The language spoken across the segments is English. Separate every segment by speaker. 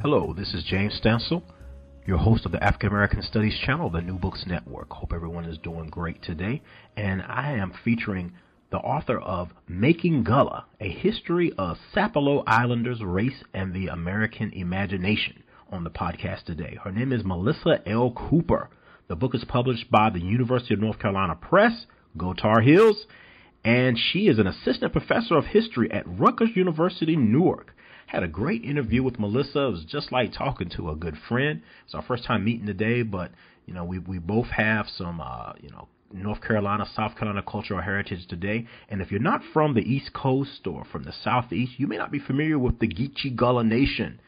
Speaker 1: Hello, this is James Stansel, your host of the African American Studies channel, the New Books Network. Hope everyone is doing great today. And I am featuring the author of Making Gullah, a history of Sapelo Islanders, race, and the American imagination on the podcast today. Her name is Melissa L. Cooper. The book is published by the University of North Carolina Press, Go Tar Heels, and she is an assistant professor of history at Rutgers University, Newark. Had a great interview with Melissa. It was just like talking to a good friend. It's our first time meeting today, but you know we we both have some uh, you know North Carolina, South Carolina cultural heritage today. And if you're not from the East Coast or from the Southeast, you may not be familiar with the Geechee Gullah Nation.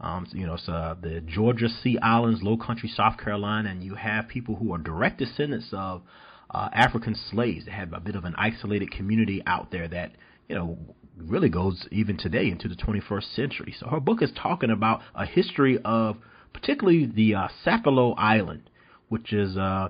Speaker 1: Um, you know, it's uh, the Georgia Sea Islands, Low Country, South Carolina, and you have people who are direct descendants of uh, African slaves. They have a bit of an isolated community out there that you know really goes even today into the 21st century. So her book is talking about a history of particularly the uh, Sapelo Island, which is uh,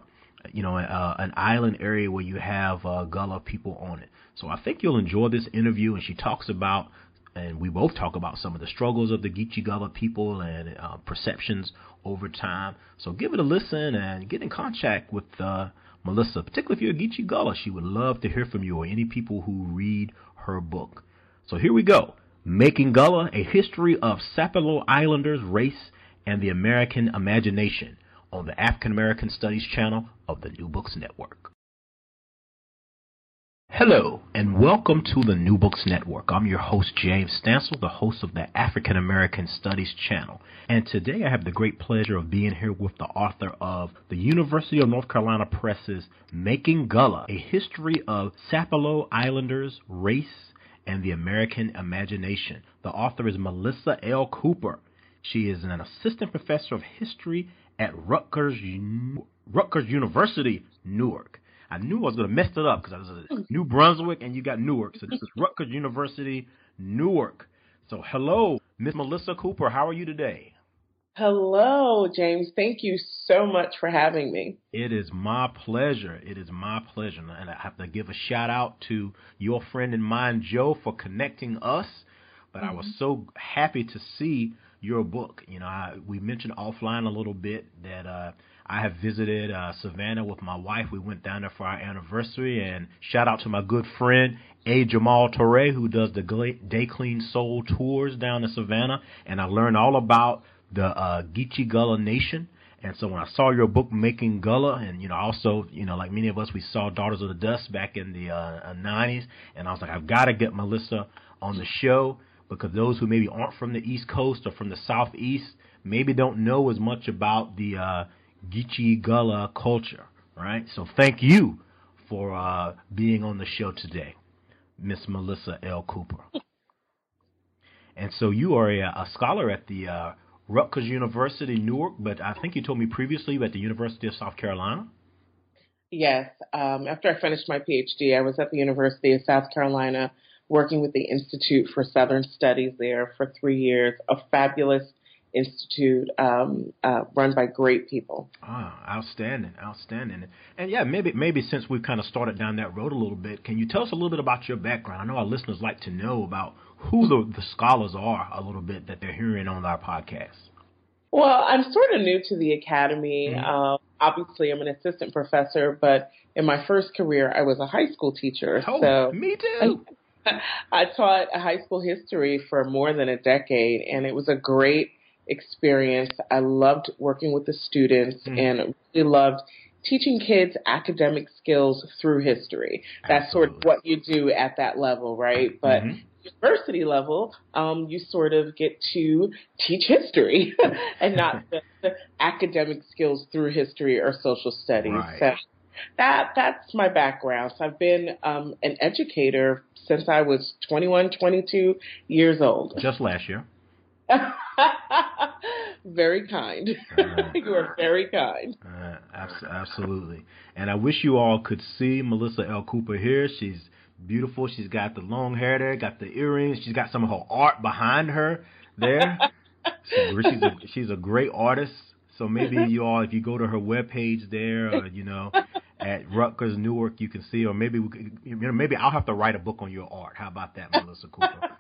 Speaker 1: you know uh, an island area where you have uh, Gullah people on it. So I think you'll enjoy this interview, and she talks about. And we both talk about some of the struggles of the Geechee Gullah people and uh, perceptions over time. So give it a listen and get in contact with uh, Melissa, particularly if you're a Geechee Gullah. She would love to hear from you or any people who read her book. So here we go. Making Gullah, a history of Sapelo Islanders, race, and the American imagination on the African American Studies channel of the New Books Network. Hello, and welcome to the New Books Network. I'm your host, James Stansel, the host of the African American Studies channel. And today I have the great pleasure of being here with the author of the University of North Carolina Press's Making Gullah, a history of Sapelo Islanders, race, and the American Imagination. The author is Melissa L. Cooper. She is an assistant professor of history at Rutgers, Rutgers University, Newark. I knew I was going to mess it up because I was hmm. New Brunswick and you got Newark. So this is Rutgers University, Newark. So hello, Miss Melissa Cooper. How are you today?
Speaker 2: Hello, James. Thank you so much for having me.
Speaker 1: It is my pleasure. It is my pleasure. And I have to give a shout out to your friend and mine, Joe, for connecting us. But mm-hmm. I was mm-hmm. so happy to see your book. You know, I, we mentioned offline a little bit that uh, I have visited uh, Savannah with my wife. We went down there for our anniversary. And shout out to my good friend, A. Jamal Torre, who does the Day Clean Soul tours down in Savannah. And I learned all about the uh, Geechee Gullah Nation. And so when I saw your book, Making Gullah, and you know, also, you know, like many of us, we saw Daughters of the Dust back in the uh, 90s, and I was like, I've got to get Melissa on the show because those who maybe aren't from the East Coast or from the Southeast maybe don't know as much about the uh, Geechee Gullah culture, right? So thank you for uh, being on the show today, Miss Melissa L. Cooper. and so you are a, a scholar at the uh, Rutgers University, Newark, but I think you told me previously at the University of South Carolina.
Speaker 2: Yes. Um, after I finished my PhD, I was at the University of South Carolina working with the Institute for Southern Studies there for three years, a fabulous institute um, uh, run by great people.
Speaker 1: Ah, outstanding, outstanding. And yeah, maybe maybe since we've kind of started down that road a little bit, can you tell us a little bit about your background? I know our listeners like to know about who the, the scholars are a little bit that they're hearing on our podcast.
Speaker 2: Well, I'm sort of new to the academy. Mm-hmm. Um, obviously, I'm an assistant professor, but in my first career, I was a high school teacher.
Speaker 1: Oh,
Speaker 2: so
Speaker 1: me too.
Speaker 2: I, I taught high school history for more than a decade, and it was a great experience. I loved working with the students mm-hmm. and really loved teaching kids academic skills through history. That's Absolutely. sort of what you do at that level, right? But mm-hmm university level, um, you sort of get to teach history and not the, the, academic skills through history or social studies.
Speaker 1: Right. So
Speaker 2: That that's my background. So I've been um, an educator since I was 21, 22 years old.
Speaker 1: Just last year.
Speaker 2: very kind. Uh, you are very kind.
Speaker 1: Uh, abs- absolutely. And I wish you all could see Melissa L. Cooper here. She's beautiful. She's got the long hair there, got the earrings. She's got some of her art behind her there. so she's a she's a great artist. So maybe you all, if you go to her webpage there, or, you know, at Rutgers Newark, you can see, or maybe we could, you know, maybe I'll have to write a book on your art. How about that, Melissa Cooper?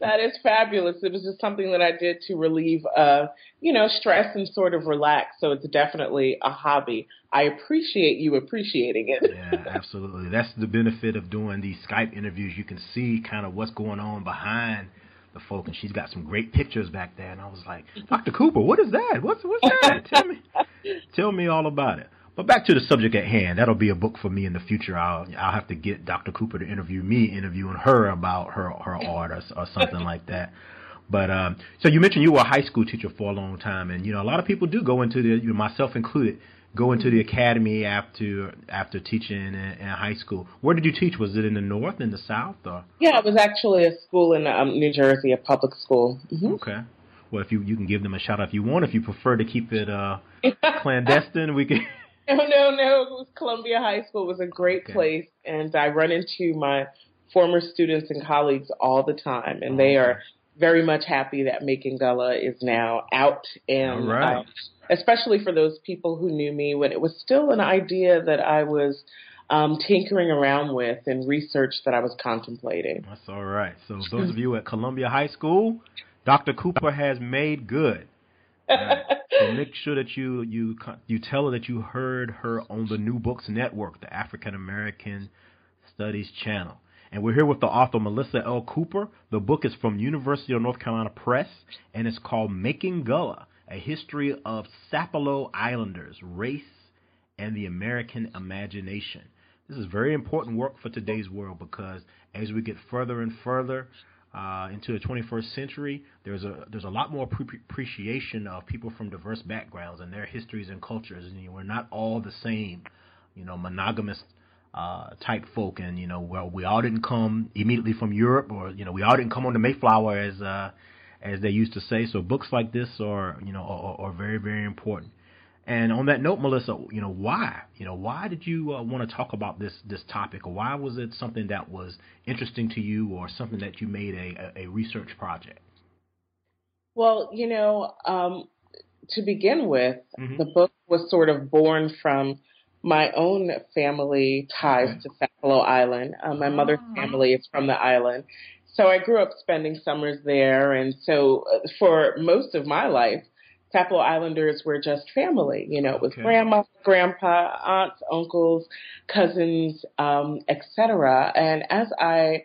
Speaker 2: That is fabulous. It was just something that I did to relieve, uh, you know, stress and sort of relax. So it's definitely a hobby. I appreciate you appreciating it.
Speaker 1: yeah, absolutely. That's the benefit of doing these Skype interviews. You can see kind of what's going on behind the folk, and she's got some great pictures back there. And I was like, Dr. Cooper, what is that? What's what's that? tell me, tell me all about it. But back to the subject at hand. That'll be a book for me in the future. I'll I'll have to get Dr. Cooper to interview me, interviewing her about her her art or, or something like that. But um, so you mentioned you were a high school teacher for a long time, and you know a lot of people do go into the, you know, myself included, go into the academy after after teaching in, in high school. Where did you teach? Was it in the north, in the south, or?
Speaker 2: Yeah, it was actually a school in um, New Jersey, a public school.
Speaker 1: Mm-hmm. Okay. Well, if you you can give them a shout out if you want. If you prefer to keep it uh, clandestine, we can.
Speaker 2: No, no, no. It was Columbia High School. It was a great okay. place, and I run into my former students and colleagues all the time, and they are very much happy that Making Gullah is now out, and
Speaker 1: right.
Speaker 2: um, especially for those people who knew me when it was still an idea that I was um, tinkering around with and research that I was contemplating.
Speaker 1: That's all right. So those of you at Columbia High School, Dr. Cooper has made good. Right. Make sure that you you you tell her that you heard her on the New Books Network, the African American Studies channel. And we're here with the author Melissa L. Cooper. The book is from University of North Carolina Press, and it's called Making Gullah: A History of Sapelo Islanders, Race, and the American Imagination. This is very important work for today's world because as we get further and further uh, into the 21st century, there's a there's a lot more pre- appreciation of people from diverse backgrounds and their histories and cultures. And you know, we're not all the same, you know, monogamous uh, type folk. And you know, well, we all didn't come immediately from Europe, or you know, we all didn't come on the Mayflower as uh, as they used to say. So books like this are you know are, are very very important. And on that note, Melissa, you know why? You know why did you uh, want to talk about this this topic, or why was it something that was interesting to you, or something that you made a a research project?
Speaker 2: Well, you know, um, to begin with, mm-hmm. the book was sort of born from my own family ties okay. to Sapelo Island. Uh, my oh. mother's family is from the island. So I grew up spending summers there. And so uh, for most of my life, Sapelo Islanders were just family. You know, it was okay. grandma, grandpa, aunts, uncles, cousins, um, etc. And as I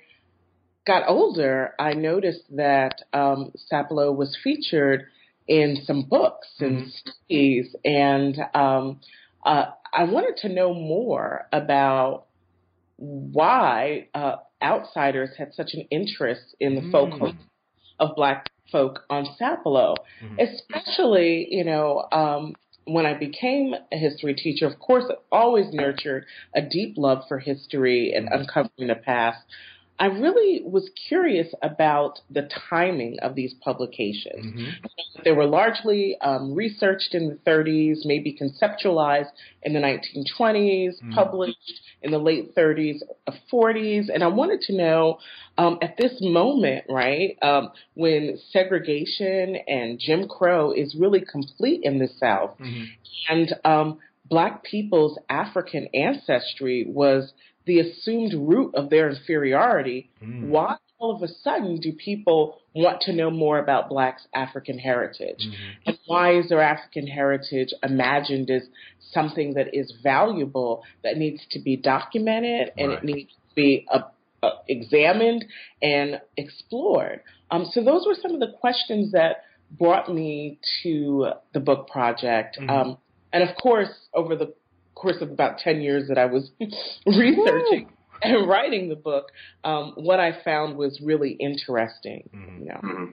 Speaker 2: got older, I noticed that um, Sapelo was featured in some books and mm-hmm. studies, and um, uh, I wanted to know more about why uh, outsiders had such an interest in the mm. folk of Black folk on Sapelo, mm-hmm. especially, you know, um, when I became a history teacher, of course, I always nurtured a deep love for history and uncovering the past. I really was curious about the timing of these publications. Mm-hmm. They were largely um, researched in the 30s, maybe conceptualized in the 1920s, mm-hmm. published in the late 30s, 40s, and I wanted to know um, at this moment, right, um, when segregation and Jim Crow is really complete in the South, mm-hmm. and um, Black people's African ancestry was the assumed root of their inferiority, mm. why all of a sudden do people want to know more about blacks' African heritage? Mm-hmm. And why is their African heritage imagined as something that is valuable, that needs to be documented, and right. it needs to be uh, uh, examined and explored? Um, so those were some of the questions that brought me to the book project. Mm-hmm. Um, and of course, over the course of about 10 years that I was researching and writing the book, um, what I found was really interesting, mm-hmm. you know, mm-hmm.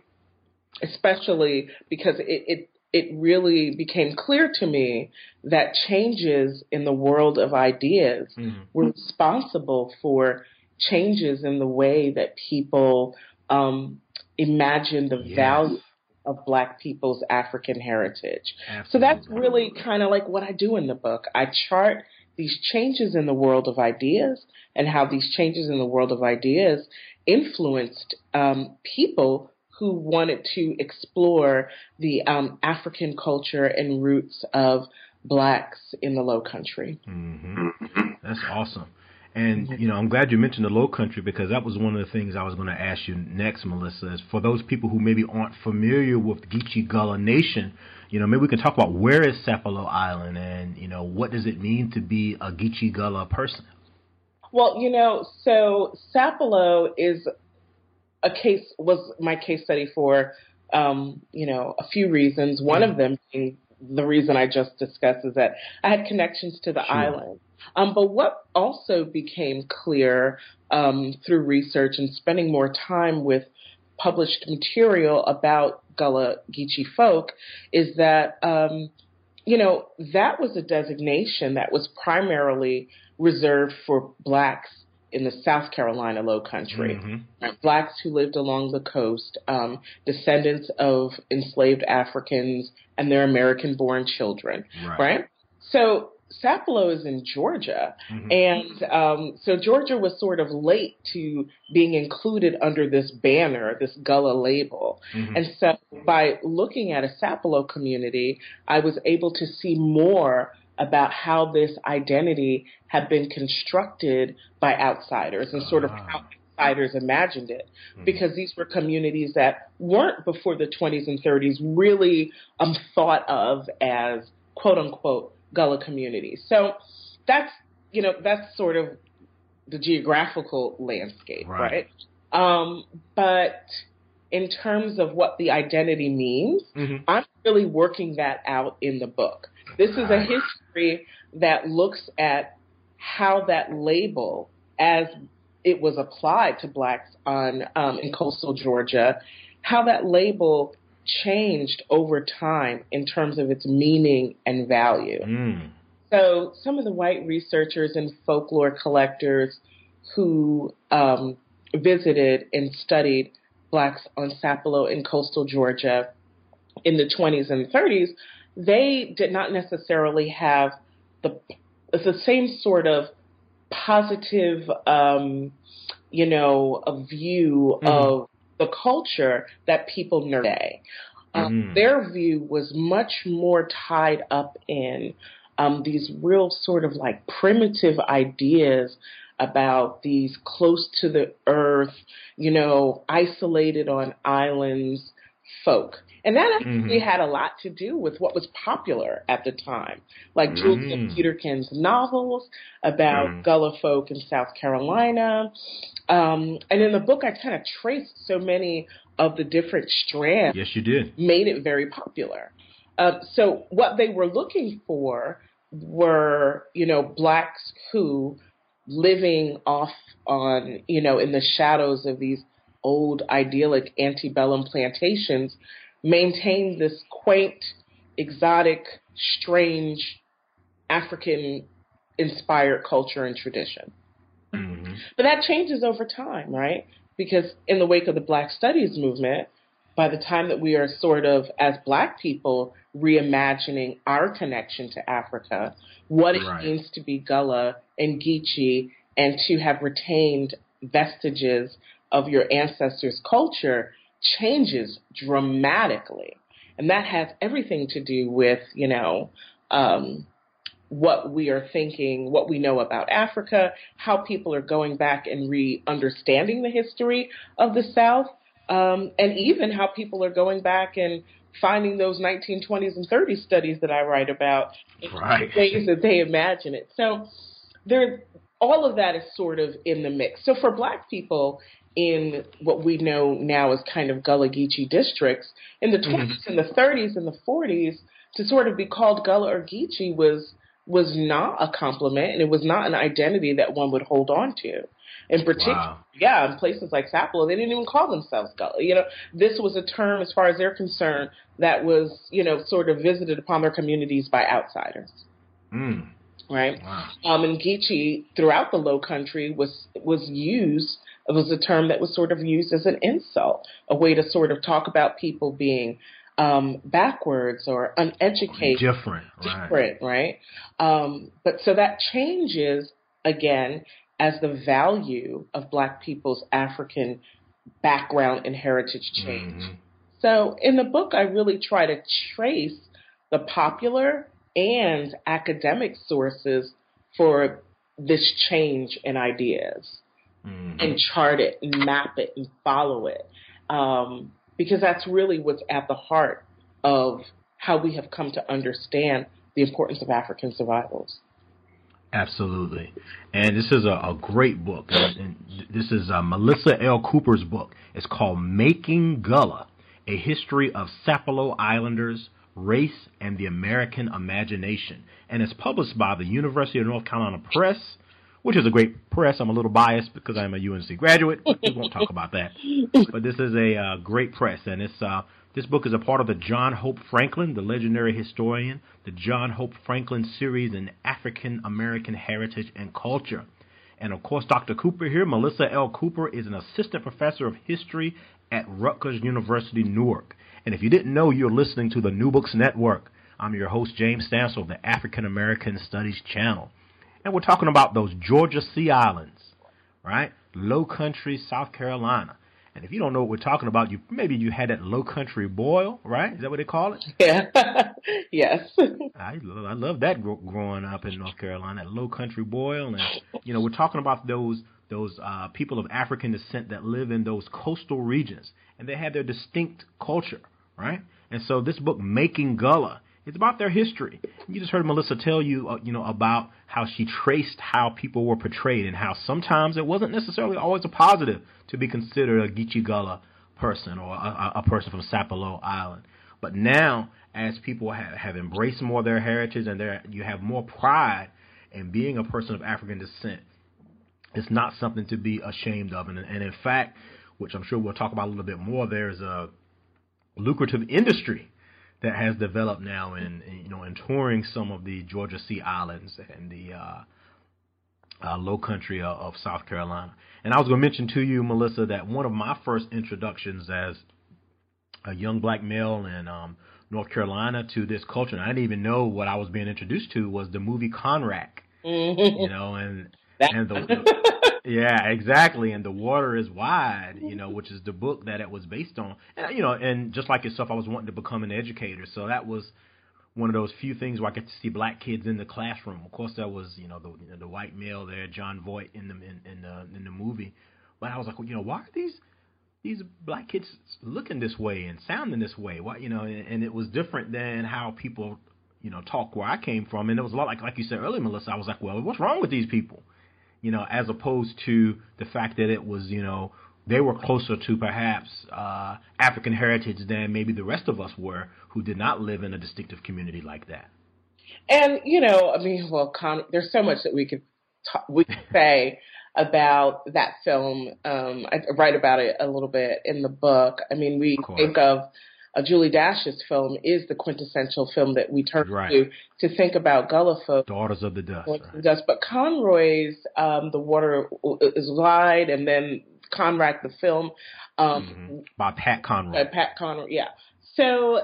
Speaker 2: especially because it, it, it really became clear to me that changes in the world of ideas mm-hmm. were responsible for changes in the way that people um, imagine the yes. value of Black people's African heritage. Absolutely. So that's really kind of like what I do in the book. I chart these changes in the world of ideas and how these changes in the world of ideas influenced um, people who wanted to explore the um, African culture and roots of blacks in the Low Country.
Speaker 1: Mm-hmm. That's awesome. And you know, I'm glad you mentioned the Low Country because that was one of the things I was going to ask you next, Melissa. Is for those people who maybe aren't familiar with Geechee Gullah Nation, you know, maybe we can talk about where is Sapelo Island and you know what does it mean to be a Geechee Gullah person.
Speaker 2: Well, you know, so Sapelo is a case was my case study for um, you know a few reasons. One of them being the reason I just discussed is that I had connections to the sure. island. Um, but what also became clear um, through research and spending more time with published material about Gullah Geechee folk is that um, you know that was a designation that was primarily reserved for blacks in the South Carolina Low Country. Mm-hmm. Blacks who lived along the coast, um, descendants of enslaved Africans and their American born children, right. right? So Sapelo is in Georgia, mm-hmm. and um, so Georgia was sort of late to being included under this banner, this Gullah label. Mm-hmm. And so by looking at a Sapelo community, I was able to see more about how this identity had been constructed by outsiders and sort of ah. how outsiders imagined it mm-hmm. because these were communities that weren't before the 20s and 30s really um, thought of as quote unquote Gullah communities. So that's you know that's sort of the geographical landscape, right? right? Um, but in terms of what the identity means, mm-hmm. I'm really working that out in the book. This is a history that looks at how that label, as it was applied to blacks on um, in coastal Georgia, how that label changed over time in terms of its meaning and value. Mm. So, some of the white researchers and folklore collectors who um, visited and studied blacks on Sapelo in coastal Georgia in the 20s and 30s they did not necessarily have the the same sort of positive, um, you know, a view mm-hmm. of the culture that people know today. Um, mm-hmm. Their view was much more tied up in um, these real sort of like primitive ideas about these close to the earth, you know, isolated on islands folk. And that actually mm-hmm. had a lot to do with what was popular at the time, like mm. Julia Peterkin's novels about mm. Gullah folk in South Carolina. Um, and in the book, I kind of traced so many of the different strands.
Speaker 1: Yes, you did.
Speaker 2: Made it very popular. Uh, so what they were looking for were, you know, blacks who living off on, you know, in the shadows of these old idyllic antebellum plantations maintained this quaint, exotic, strange African inspired culture and tradition. Mm-hmm. But that changes over time, right? Because in the wake of the Black Studies movement, by the time that we are sort of, as Black people, reimagining our connection to Africa, what right. it means to be Gullah and Geechee, and to have retained vestiges of your ancestors' culture, changes dramatically. And that has everything to do with, you know, um, what we are thinking, what we know about Africa, how people are going back and re understanding the history of the South, um, and even how people are going back and finding those 1920s and 30s studies that I write about,
Speaker 1: right.
Speaker 2: ways that they imagine it. So there, all of that is sort of in the mix. So for Black people, in what we know now as kind of Gullah Geechee districts. In the 20s mm-hmm. and the 30s and the 40s, to sort of be called Gullah or Geechee was was not a compliment, and it was not an identity that one would hold on to. In particular, wow. yeah, in places like Sapelo, they didn't even call themselves Gullah. You know, this was a term, as far as they're concerned, that was, you know, sort of visited upon their communities by outsiders.
Speaker 1: Mm.
Speaker 2: Right? Wow. Um, and Geechee, throughout the Low Country, was was used. It was a term that was sort of used as an insult, a way to sort of talk about people being um, backwards or uneducated,
Speaker 1: different,
Speaker 2: different, right? right? Um, but so that changes again as the value of Black people's African background and heritage change. Mm-hmm. So in the book, I really try to trace the popular and academic sources for this change in ideas mm-hmm. and chart it and map it and follow it. Um, because that's really what's at the heart of how we have come to understand the importance of African survivals.
Speaker 1: Absolutely. And this is a, a great book. And this is uh, Melissa L. Cooper's book. It's called Making Gullah, A History of Sapelo Islanders, Race, and the American Imagination. And it's published by the University of North Carolina Press which is a great press. I'm a little biased because I'm a UNC graduate, but we won't talk about that. But this is a uh, great press, and it's uh, this book is a part of the John Hope Franklin, the legendary historian, the John Hope Franklin series in African American heritage and culture. And of course, Dr. Cooper here, Melissa L. Cooper, is an assistant professor of history at Rutgers University, Newark. And if you didn't know, you're listening to the New Books Network. I'm your host, James Stansel of the African American Studies channel. And we're talking about those Georgia Sea Islands, right? Low country, South Carolina. And if you don't know what we're talking about, you maybe you had that low country boil, right? Is that what they call it?
Speaker 2: Yeah. yes.
Speaker 1: I I love that growing up in North Carolina, that low country boil, and you know we're talking about those those uh, people of African descent that live in those coastal regions, and they have their distinct culture, right? And so this book, Making Gullah, it's about their history. You just heard Melissa tell you, uh, you know, about how she traced how people were portrayed and how sometimes it wasn't necessarily always a positive to be considered a Gullah person or a, a person from Sapelo Island. But now, as people have, have embraced more of their heritage and you have more pride in being a person of African descent, it's not something to be ashamed of. And, and in fact, which I'm sure we'll talk about a little bit more, there's a lucrative industry that has developed now in, in you know in touring some of the Georgia Sea Islands and the uh, uh, low country of, of South Carolina. And I was going to mention to you, Melissa, that one of my first introductions as a young black male in um, North Carolina to this culture, and I didn't even know what I was being introduced to was the movie Conrack.
Speaker 2: Mm-hmm.
Speaker 1: You know, and and the, yeah, exactly. And the water is wide, you know, which is the book that it was based on. And you know, and just like yourself, I was wanting to become an educator, so that was one of those few things where I get to see black kids in the classroom. Of course, there was you know the you know, the white male there, Jon Voight in the in, in the in the movie, but I was like, well, you know, why are these these black kids looking this way and sounding this way? Why you know, and, and it was different than how people you know talk where I came from, and it was a lot like like you said earlier, Melissa. I was like, well, what's wrong with these people? You know, as opposed to the fact that it was, you know, they were closer to perhaps uh, African heritage than maybe the rest of us were, who did not live in a distinctive community like that.
Speaker 2: And you know, I mean, well, Con- there's so much that we could talk, we could say about that film. Um, I write about it a little bit in the book. I mean, we of think of uh, Julie Dash's film is the quintessential film that we turn right. to to think about folk.
Speaker 1: Daughters of the Dust.
Speaker 2: Right. Dust. But Conroy's um, The Water is Wide, and then Conrack the film. Um,
Speaker 1: mm-hmm. By Pat Conroy.
Speaker 2: By Pat Conroy, yeah. So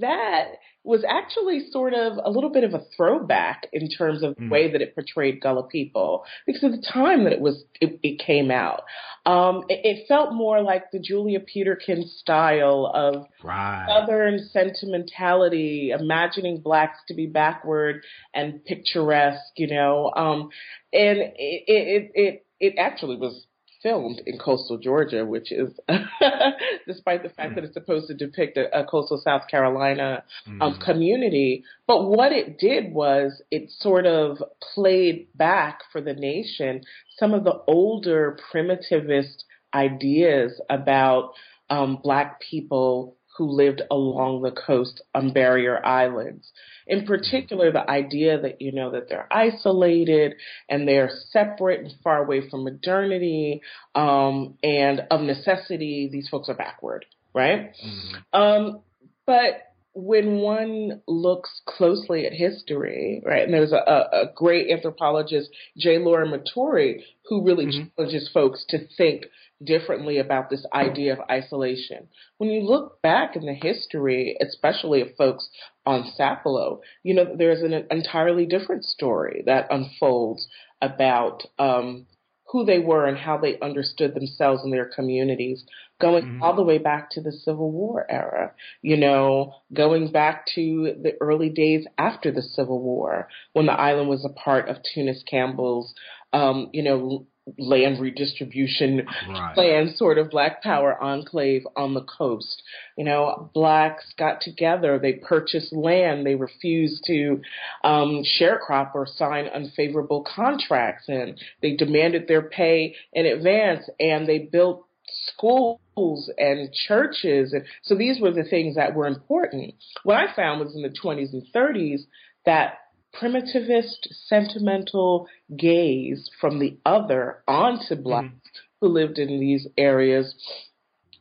Speaker 2: that was actually sort of a little bit of a throwback in terms of the mm. way that it portrayed Gullah people because of the time that it was it, it came out. Um, it, it, felt more like the Julia Peterkin style of
Speaker 1: right.
Speaker 2: Southern sentimentality, imagining blacks to be backward and picturesque, you know. Um, and it, it it it actually was filmed in coastal Georgia, which is, despite the fact that it's supposed to depict a, a coastal South Carolina um, mm. community. But what it did was it sort of played back for the nation some of the older primitivist ideas about um, black people who lived along the coast on barrier islands. In particular, the idea that, you know, that they're isolated and they're separate and far away from modernity, um, and of necessity, these folks are backward, right? Mm-hmm. Um, but when one looks closely at history, right, and there's a, a great anthropologist, J. Lorand Matory, who really mm-hmm. challenges folks to think differently about this idea of isolation. When you look back in the history, especially of folks on Sapelo, you know, there's an entirely different story that unfolds about um, who they were and how they understood themselves and their communities, going mm-hmm. all the way back to the Civil War era, you know, going back to the early days after the Civil War, when the island was a part of Tunis Campbell's, um, you know, land redistribution right. plan sort of black power enclave on the coast. You know, blacks got together, they purchased land, they refused to um, sharecrop or sign unfavorable contracts, and they demanded their pay in advance, and they built schools and churches. And so these were the things that were important. What I found was in the 20s and 30s that primitivist, sentimental gaze from the other onto blacks mm. who lived in these areas,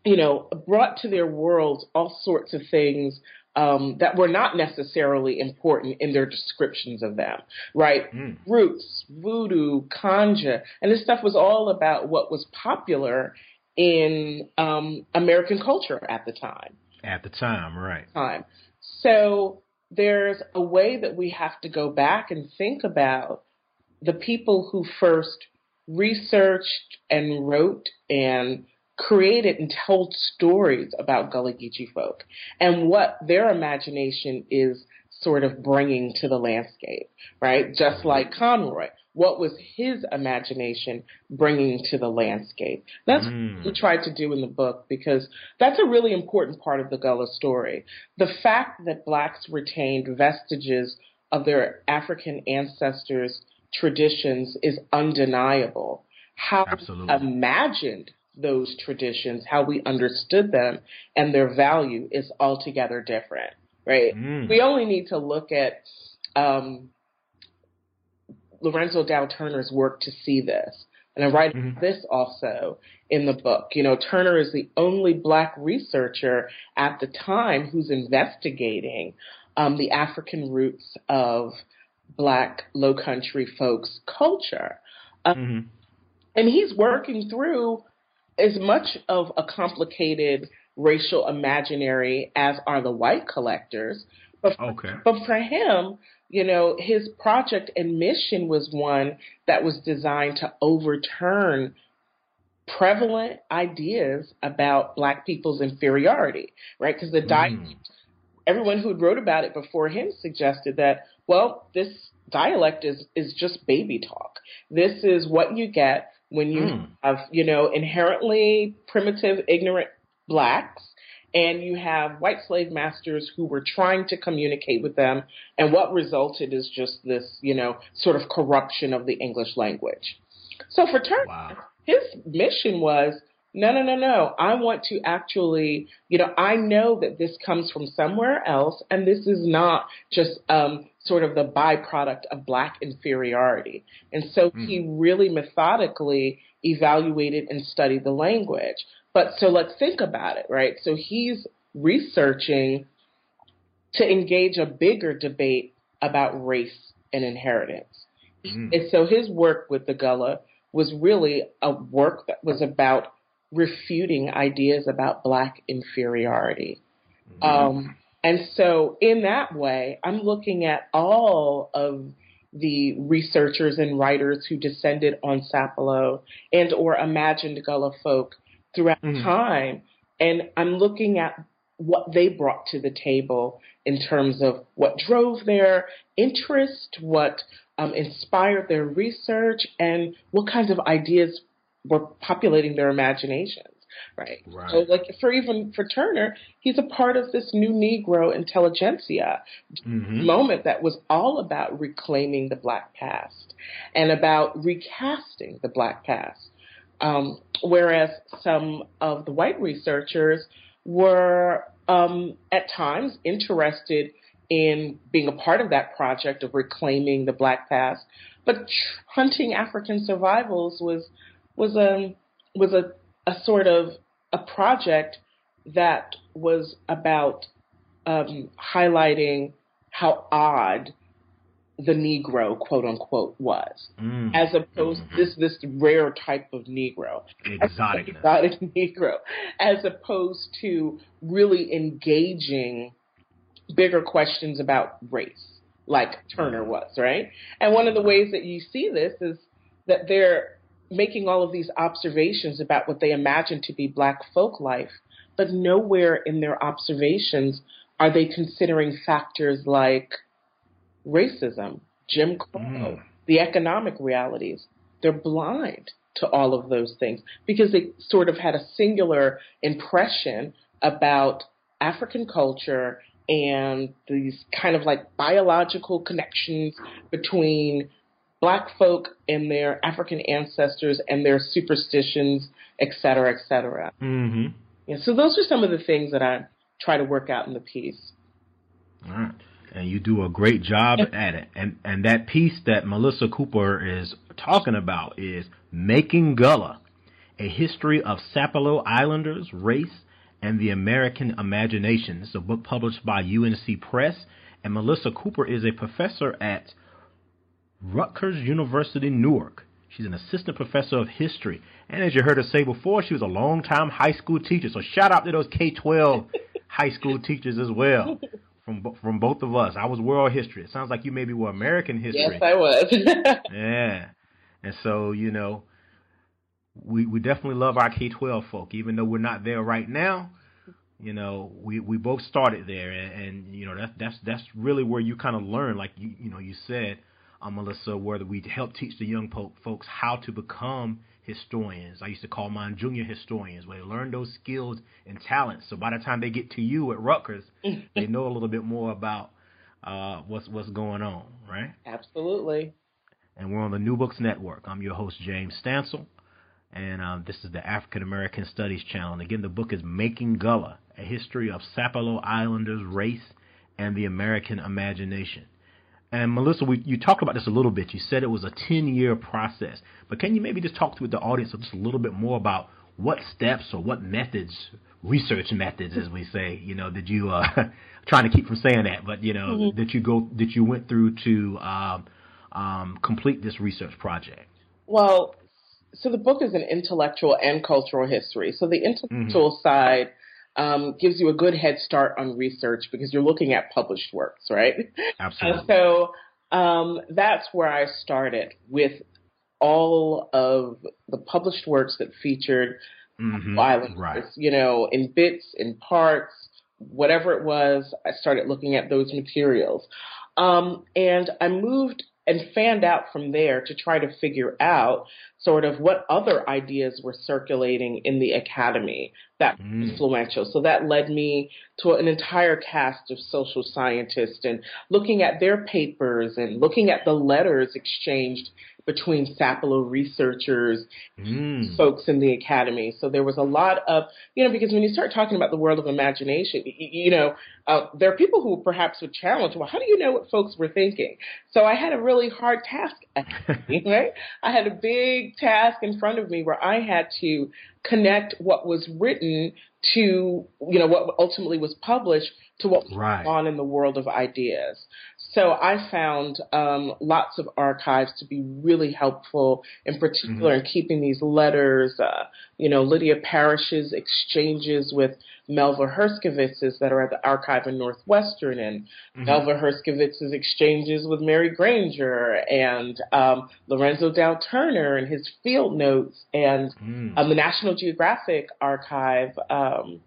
Speaker 2: you know, brought to their world all sorts of things um, that were not necessarily important in their descriptions of them, right? Mm. Roots, voodoo, conga, and this stuff was all about what was popular in um, American culture at the time.
Speaker 1: At the time, right.
Speaker 2: Time. So there's a way that we have to go back and think about the people who first researched and wrote and created and told stories about Gullah Geechee folk and what their imagination is sort of bringing to the landscape, right? Just like Conroy what was his imagination bringing to the landscape. That's mm. what we tried to do in the book because that's a really important part of the Gullah story. The fact that blacks retained vestiges of their African ancestors' traditions is undeniable. How Absolutely. we imagined those traditions, how we understood them, and their value is altogether different, right? Mm. We only need to look at um, Lorenzo Dow Turner's work to see this. And I write mm-hmm. this also in the book. You know, Turner is the only black researcher at the time who's investigating um, the African roots of black low country folks' culture. Um, mm-hmm. And he's working through as much of a complicated racial imaginary as are the white collectors. But, okay. but for him, you know, his project and mission was one that was designed to overturn prevalent ideas about black people's inferiority, right? Because the mm. everyone who wrote about it before him suggested that, well, this dialect is is just baby talk. This is what you get when you mm. have, you know, inherently primitive, ignorant blacks and you have white slave masters who were trying to communicate with them, and what resulted is just this, you know, sort of corruption of the English language. So for Turner, wow. his mission was no, no, no, no. I want to actually, you know, I know that this comes from somewhere else, and this is not just um, sort of the byproduct of black inferiority. And so mm. he really methodically evaluated and studied the language. But so let's think about it, right? So he's researching to engage a bigger debate about race and inheritance. Mm. And so his work with the Gullah was really a work that was about refuting ideas about black inferiority. Mm. Um, and so in that way, I'm looking at all of the researchers and writers who descended on Sapelo and or imagined Gullah folk throughout mm-hmm. time. And I'm looking at what they brought to the table in terms of what drove their interest, what um, inspired their research, and what kinds of ideas were populating their imaginations. Right. right. So, like for even for Turner, he's a part of this new Negro intelligentsia mm-hmm. moment that was all about reclaiming the Black past and about recasting the Black past. Um, whereas some of the white researchers were um, at times interested in being a part of that project of reclaiming the Black past. But hunting African survivals was was a was a, a sort of a project that was about um, highlighting how odd the Negro, quote unquote, was, mm. as opposed mm-hmm. this this rare type of Negro,
Speaker 1: exotic
Speaker 2: exotic Negro, as opposed to really engaging bigger questions about race, like Turner was, right? And one of the ways that you see this is that they're making all of these observations about what they imagine to be black folk life, but nowhere in their observations are they considering factors like racism, Jim Crow, mm. the economic realities. They're blind to all of those things because they sort of had a singular impression about African culture and these kind of like biological connections between black folk and their African ancestors and their superstitions, et cetera, et cetera.
Speaker 1: Mm-hmm.
Speaker 2: Yeah, so those are some of the things that I try to work out in the piece.
Speaker 1: All right. And you do a great job at it. And and that piece that Melissa Cooper is talking about is Making Gullah, a history of Sapelo Islanders, race, and the American Imagination. It's a book published by UNC Press. And Melissa Cooper is a professor at Rutgers University, Newark. She's an assistant professor of history. And as you heard her say before, she was a long-time high school teacher. So shout out to those K 12 high school teachers as well. From, from both of us. I was world history. It sounds like you maybe were American history.
Speaker 2: Yes, I was.
Speaker 1: yeah. And so, you know, we, we definitely love our K 12 folk, even though we're not there right now. You know, we, we both started there, and, and you know that's that's that's really where you kind of learn, like you you know you said, uh, Melissa, where we help teach the young po- folks how to become historians. I used to call mine junior historians, where they learn those skills and talents. So by the time they get to you at Rutgers, they know a little bit more about uh, what's what's going on, right?
Speaker 2: Absolutely.
Speaker 1: And we're on the New Books Network. I'm your host James Stansel, and uh, this is the African American Studies channel. And again, the book is Making Gullah: A History of Sapelo Islanders, Race, and the American Imagination. And Melissa, we, you talked about this a little bit. You said it was a 10 year process. But can you maybe just talk to the audience just a little bit more about what steps or what methods, research methods, as we say, you know, did you, uh, trying to keep from saying that, but, you know, mm-hmm. that you go, that you went through to um, um, complete this research project?
Speaker 2: Well, so the book is an intellectual and cultural history. So the intellectual mm-hmm. side um, gives you a good head start on research because you're looking at published works, right?
Speaker 1: Absolutely.
Speaker 2: And so um, that's where I started with all of the published works that featured
Speaker 1: mm-hmm.
Speaker 2: violence,
Speaker 1: right.
Speaker 2: you know, in bits, in parts, whatever it was. I started looking at those materials. Um, and I moved and fanned out from there to try to figure out sort of what other ideas were circulating in the academy that mm. influential. So that led me to an entire cast of social scientists and looking at their papers and looking at the letters exchanged between Sapelo researchers,
Speaker 1: mm.
Speaker 2: folks in the academy. So there was a lot of, you know, because when you start talking about the world of imagination, you, know, uh, there are people who perhaps would challenge, well, how do you know what folks were thinking? So I had a really hard task, right? I had a big task in front of me where I had to connect what was written to, you know, what ultimately was published to what was
Speaker 1: right.
Speaker 2: going on in the world of ideas. So I found um, lots of archives to be really helpful, in particular mm-hmm. in keeping these letters, uh, you know, Lydia Parrish's exchanges with Melville Herskovits's that are at the archive in Northwestern, and mm-hmm. Melville Herskovits's exchanges with Mary Granger, and um, Lorenzo Dow Turner and his field notes, and mm. um, the National Geographic archive um,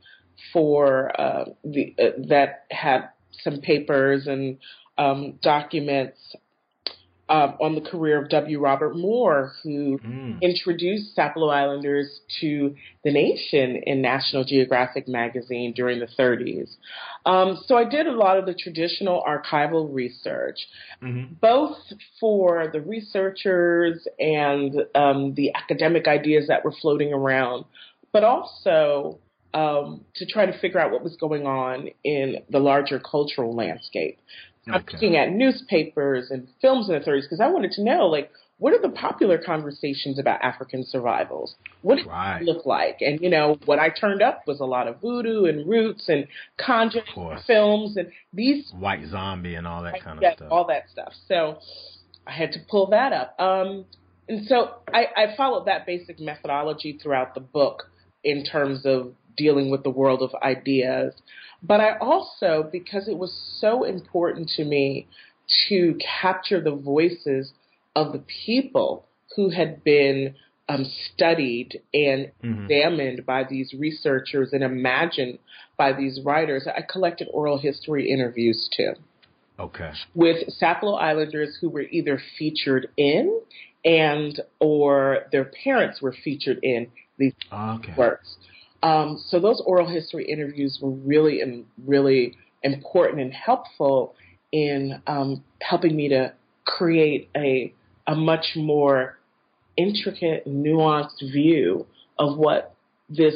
Speaker 2: for uh, the uh, that had some papers and um, documents um, on the career of W. Robert Moore, who
Speaker 1: mm.
Speaker 2: introduced Sapelo Islanders to the nation in National Geographic magazine during the 30s. Um, so I did a lot of the traditional archival research,
Speaker 1: mm-hmm.
Speaker 2: both for the researchers and um, the academic ideas that were floating around, but also um, to try to figure out what was going on in the larger cultural landscape. Okay. I'm looking at newspapers and films in the 30s because I wanted to know, like, what are the popular conversations about African survivals? What did right. it look like? And you know, what I turned up was a lot of voodoo and roots and conjuring films and these
Speaker 1: white zombie and all that kind
Speaker 2: of
Speaker 1: stuff.
Speaker 2: All that stuff. So I had to pull that up. Um, and so I, I followed that basic methodology throughout the book in terms of dealing with the world of ideas. But I also, because it was so important to me to capture the voices of the people who had been um, studied and mm-hmm. examined by these researchers and imagined by these writers, I collected oral history interviews too.
Speaker 1: Okay.
Speaker 2: With Sapelo Islanders who were either featured in and or their parents were featured in these okay. works. Um, so those oral history interviews were really and really important and helpful in um, helping me to create a a much more intricate, nuanced view of what this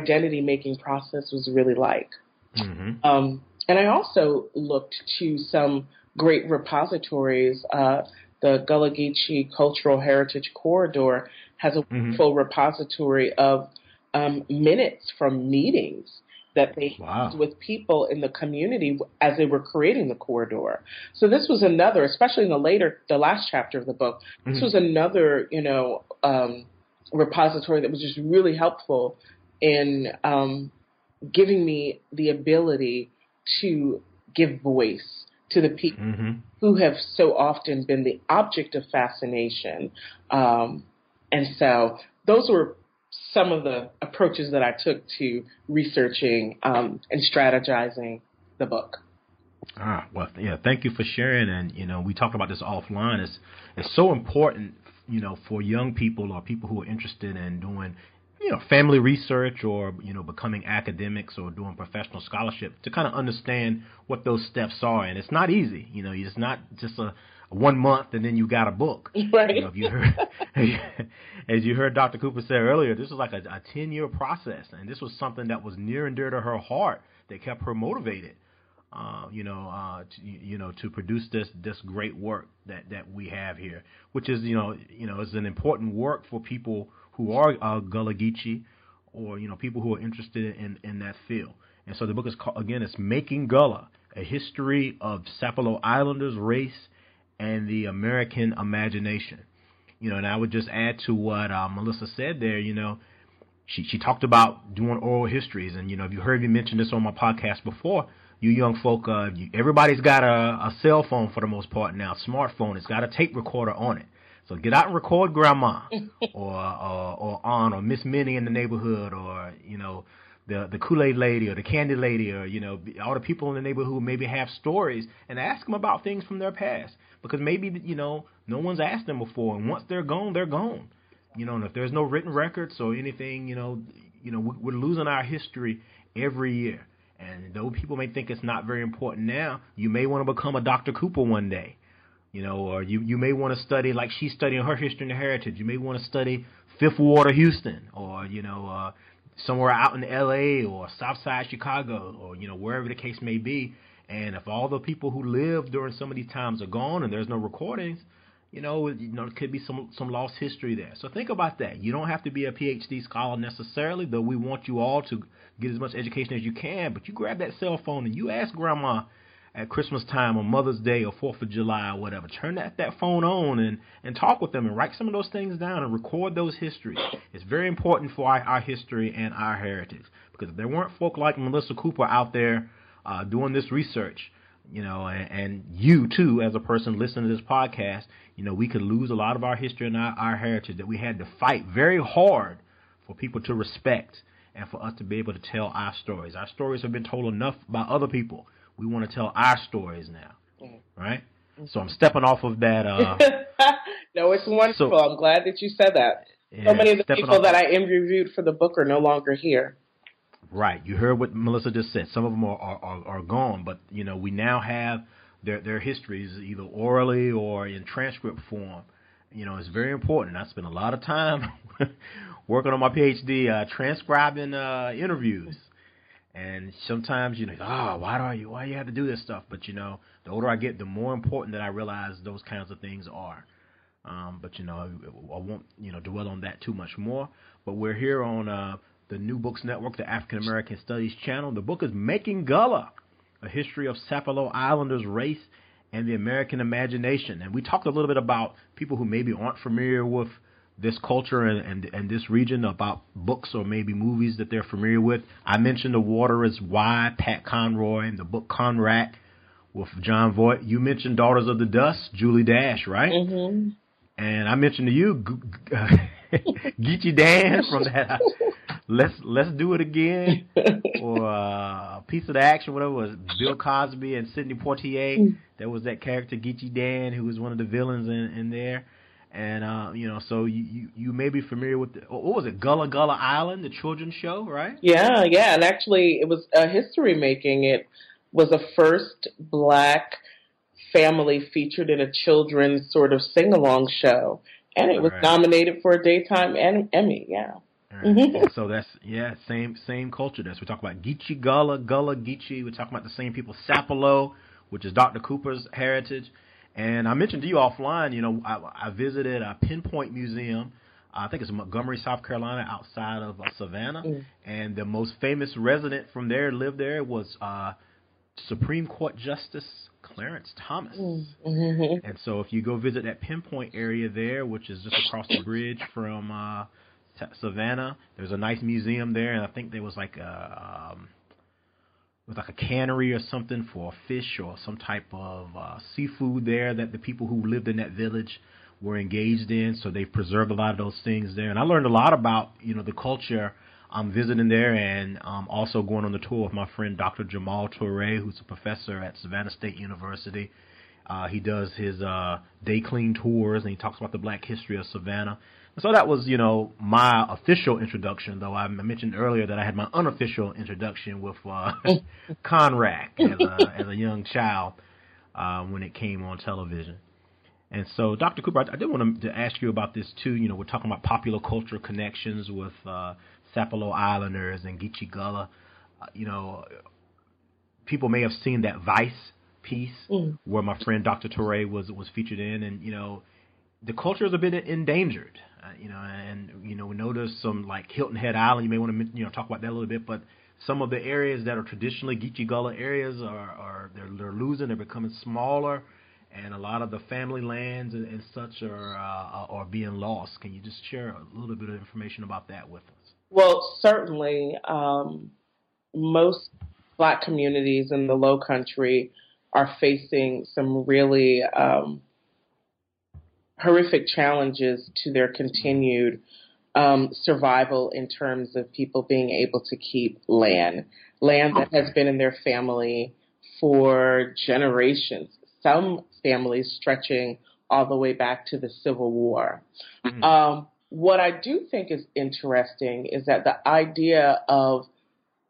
Speaker 2: identity making process was really like. Mm-hmm. Um, and I also looked to some great repositories. Uh, the Gullah Geechee Cultural Heritage Corridor has a mm-hmm. full repository of um, minutes from meetings that they wow. had with people in the community as they were creating the corridor. So this was another, especially in the later, the last chapter of the book, mm-hmm. this was another, you know, um, repository that was just really helpful in um, giving me the ability to give voice to the people mm-hmm. who have so often been the object of fascination. Um, and so those were some of the approaches that I took to researching um, and strategizing the book.
Speaker 1: Ah, well, yeah. Thank you for sharing. And you know, we talked about this offline. It's it's so important, you know, for young people or people who are interested in doing, you know, family research or you know, becoming academics or doing professional scholarship to kind of understand what those steps are. And it's not easy. You know, it's not just a one month and then you got a book.
Speaker 2: Right.
Speaker 1: You know, if you heard, as you heard Dr. Cooper say earlier, this was like a, a 10 year process, and this was something that was near and dear to her heart that kept her motivated. Uh, you know, uh, to, you know, to produce this this great work that that we have here, which is you know, you know, is an important work for people who are uh, Gullah Geechee, or you know, people who are interested in in that field. And so the book is called again, it's Making Gullah: A History of Sapelo Islanders, Race, and the American imagination. You know, and I would just add to what uh, Melissa said there. You know, she she talked about doing oral histories, and you know, if you heard me mention this on my podcast before, you young folk, uh, you, everybody's got a, a cell phone for the most part now, smartphone. It's got a tape recorder on it. So get out and record grandma or, or or aunt or Miss Minnie in the neighborhood or you know the the Kool Aid lady or the candy lady or you know all the people in the neighborhood who maybe have stories and ask them about things from their past because maybe you know no one's asked them before, and once they're gone, they're gone. You know, and if there's no written records or anything, you know, you know, we're losing our history every year. And though people may think it's not very important now, you may want to become a Dr. Cooper one day. You know, or you, you may want to study like she's studying her history and heritage. You may want to study Fifth Ward of Houston, or you know, uh, somewhere out in L.A. or South Side Chicago, or you know, wherever the case may be. And if all the people who lived during some of these times are gone and there's no recordings, you know, you know, there could be some some lost history there. So think about that. You don't have to be a PhD scholar necessarily, though we want you all to get as much education as you can. But you grab that cell phone and you ask grandma at Christmas time or Mother's Day or Fourth of July or whatever. Turn that, that phone on and, and talk with them and write some of those things down and record those histories. It's very important for our, our history and our heritage. Because if there weren't folk like Melissa Cooper out there uh, doing this research, you know, and, and, you too, as a person listening to this podcast, you know, we could lose a lot of our history and our, our heritage that we had to fight very hard for people to respect and for us to be able to tell our stories. Our stories have been told enough by other people. We want to tell our stories now, mm-hmm. right? So I'm stepping off of that. Uh,
Speaker 2: no, it's wonderful. So, I'm glad that you said that. Yeah, so many of the people that I interviewed for the book are no longer here.
Speaker 1: Right. You heard what Melissa just said. Some of them are, are, are gone, but you know we now have their their histories either orally or in transcript form. You know, it's very important. I spent a lot of time working on my PhD, uh, transcribing uh, interviews. And sometimes you know, oh, why do you why do you have to do this stuff? But you know, the older I get, the more important that I realize those kinds of things are. Um, but you know, I, I won't you know dwell on that too much more. But we're here on uh, the New Books Network, the African American Studies channel. The book is Making Gullah, a history of Sapelo Islanders race and the American imagination. And we talked a little bit about people who maybe aren't familiar with this culture and, and, and this region about books or maybe movies that they're familiar with. I mentioned The Water is Wide, Pat Conroy, and the book Conrack with Jon Voight. You mentioned Daughters of the Dust, Julie Dash, right?
Speaker 2: Mm-hmm.
Speaker 1: And I mentioned to you Geechee Dan from that. Let's let's do it again, or uh, piece of the action, whatever it was Bill Cosby and Sidney Poitier. There was that character Geechee Dan who was one of the villains in, in there. And uh, you know, so you, you you may be familiar with the, what was it, Gullah Gullah Island, the children's show, right?
Speaker 2: Yeah, yeah, and actually, it was a history making. It was a first black family featured in a children's sort of sing along show, and it was right. nominated for a daytime Emmy. Yeah.
Speaker 1: Right. so that's yeah, same same culture. That's we talk about Geechee Gullah, Gullah Geechee. We're talking about the same people. Sapelo, which is Dr. Cooper's heritage. And I mentioned to you offline, you know, I, I visited a Pinpoint Museum. I think it's Montgomery, South Carolina, outside of uh, Savannah. Mm. And the most famous resident from there lived there was uh, Supreme Court Justice Clarence Thomas. Mm. Mm-hmm. And so if you go visit that Pinpoint area there, which is just across the bridge from uh, Savannah, there's a nice museum there, and I think there was like a um, was like a cannery or something for fish or some type of uh, seafood there that the people who lived in that village were engaged in. So they preserved a lot of those things there, and I learned a lot about you know the culture. I'm visiting there and um, also going on the tour with my friend Dr. Jamal Toure, who's a professor at Savannah State University. Uh, he does his uh, day clean tours and he talks about the black history of Savannah. So that was, you know, my official introduction. Though I mentioned earlier that I had my unofficial introduction with uh, Conrack as a, as a young child uh, when it came on television. And so, Dr. Cooper, I, I did want to, ask you about this too. You know, we're talking about popular culture connections with uh, Sapelo Islanders and Geechee Gullah. Uh, you know, people may have seen that Vice piece mm. where my friend Dr. Toure was was featured in, and you know, the culture is a bit endangered. Uh, you know, and you know we notice some like Hilton Head Island. You may want to you know talk about that a little bit, but some of the areas that are traditionally Geechee Gullah areas are, are they're, they're losing. They're becoming smaller, and a lot of the family lands and, and such are uh, are being lost. Can you just share a little bit of information about that with us?
Speaker 2: Well, certainly, um, most black communities in the Low Country are facing some really um, horrific challenges to their continued um, survival in terms of people being able to keep land, land that has been in their family for generations. Some families stretching all the way back to the Civil War. Mm-hmm. Um, what I do think is interesting is that the idea of